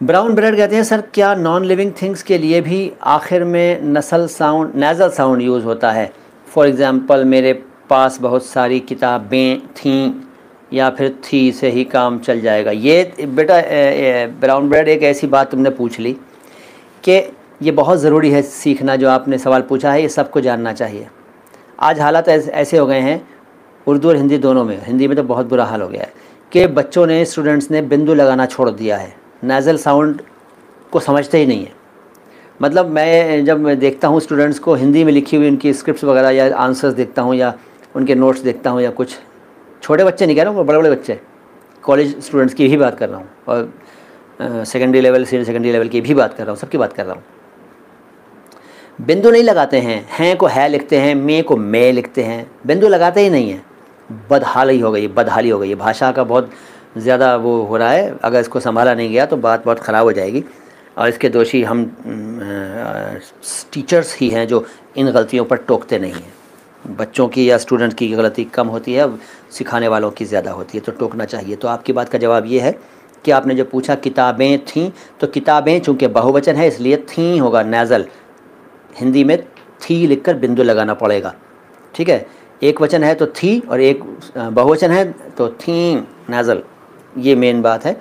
Brown bread कहते हैं, sir, क्या नॉन लिविंग थिंग्स के लिए भी आखिर में नसल साउंड नेज़ल साउंड यूज़ होता है? फॉर एग्ज़ाम्पल मेरे पास बहुत सारी किताबें थीं, या फिर थी, से ही काम चल जाएगा। ये बेटा ब्राउन ब्रेड एक ऐसी बात तुमने पूछ ली कि ये बहुत ज़रूरी है सीखना, जो आपने सवाल पूछा है, ये सबको जानना चाहिए। आज हालात ऐसे हो गए हैं, उर्दू और हिंदी दोनों में, हिंदी में तो बहुत बुरा हाल हो गया है, कि बच्चों ने, स्टूडेंट्स ने बिंदु लगाना छोड़ दिया है। नेज़ल साउंड को समझते ही नहीं है। मतलब मैं, जब मैं देखता हूँ स्टूडेंट्स को हिंदी में लिखी हुई उनकी स्क्रिप्ट वगैरह या आंसर्स देखता हूँ या उनके नोट्स देखता हूँ या कुछ, छोटे बच्चे नहीं कह रहा हूँ, बड़े बड़े बच्चे कॉलेज स्टूडेंट्स की भी बात कर रहा हूँ और secondary level senior secondary level की भी बात कर रहा हूँ, सबकी बात कर रहा हूँ। बिंदु नहीं लगाते हैं हैं को है लिखते हैं, मे को मे लिखते हैं, बिंदु लगाते ही नहीं हैं। बदहाली हो गई, बदहाली हो गई, भाषा का बहुत ज़्यादा वो हो रहा है। अगर इसको संभाला नहीं गया तो बात बहुत ख़राब हो जाएगी। और इसके दोषी हम टीचर्स ही हैं जो इन गलतियों पर टोकते नहीं हैं। बच्चों की या स्टूडेंट की गलती कम होती है, सिखाने वालों की ज़्यादा होती है तो टोकना चाहिए। तो आपकी बात का जवाब ये है कि आपने जो पूछा किताबें थीं तो किताबें चूँकि बहुवचन है, इसलिए थी होगा नज़ल। हिंदी में थी लिखकर बिंदु लगाना पड़ेगा। ठीक है? एक वचन है तो थी और एक बहुवचन है तो थी नाजल। ये मेन बात है।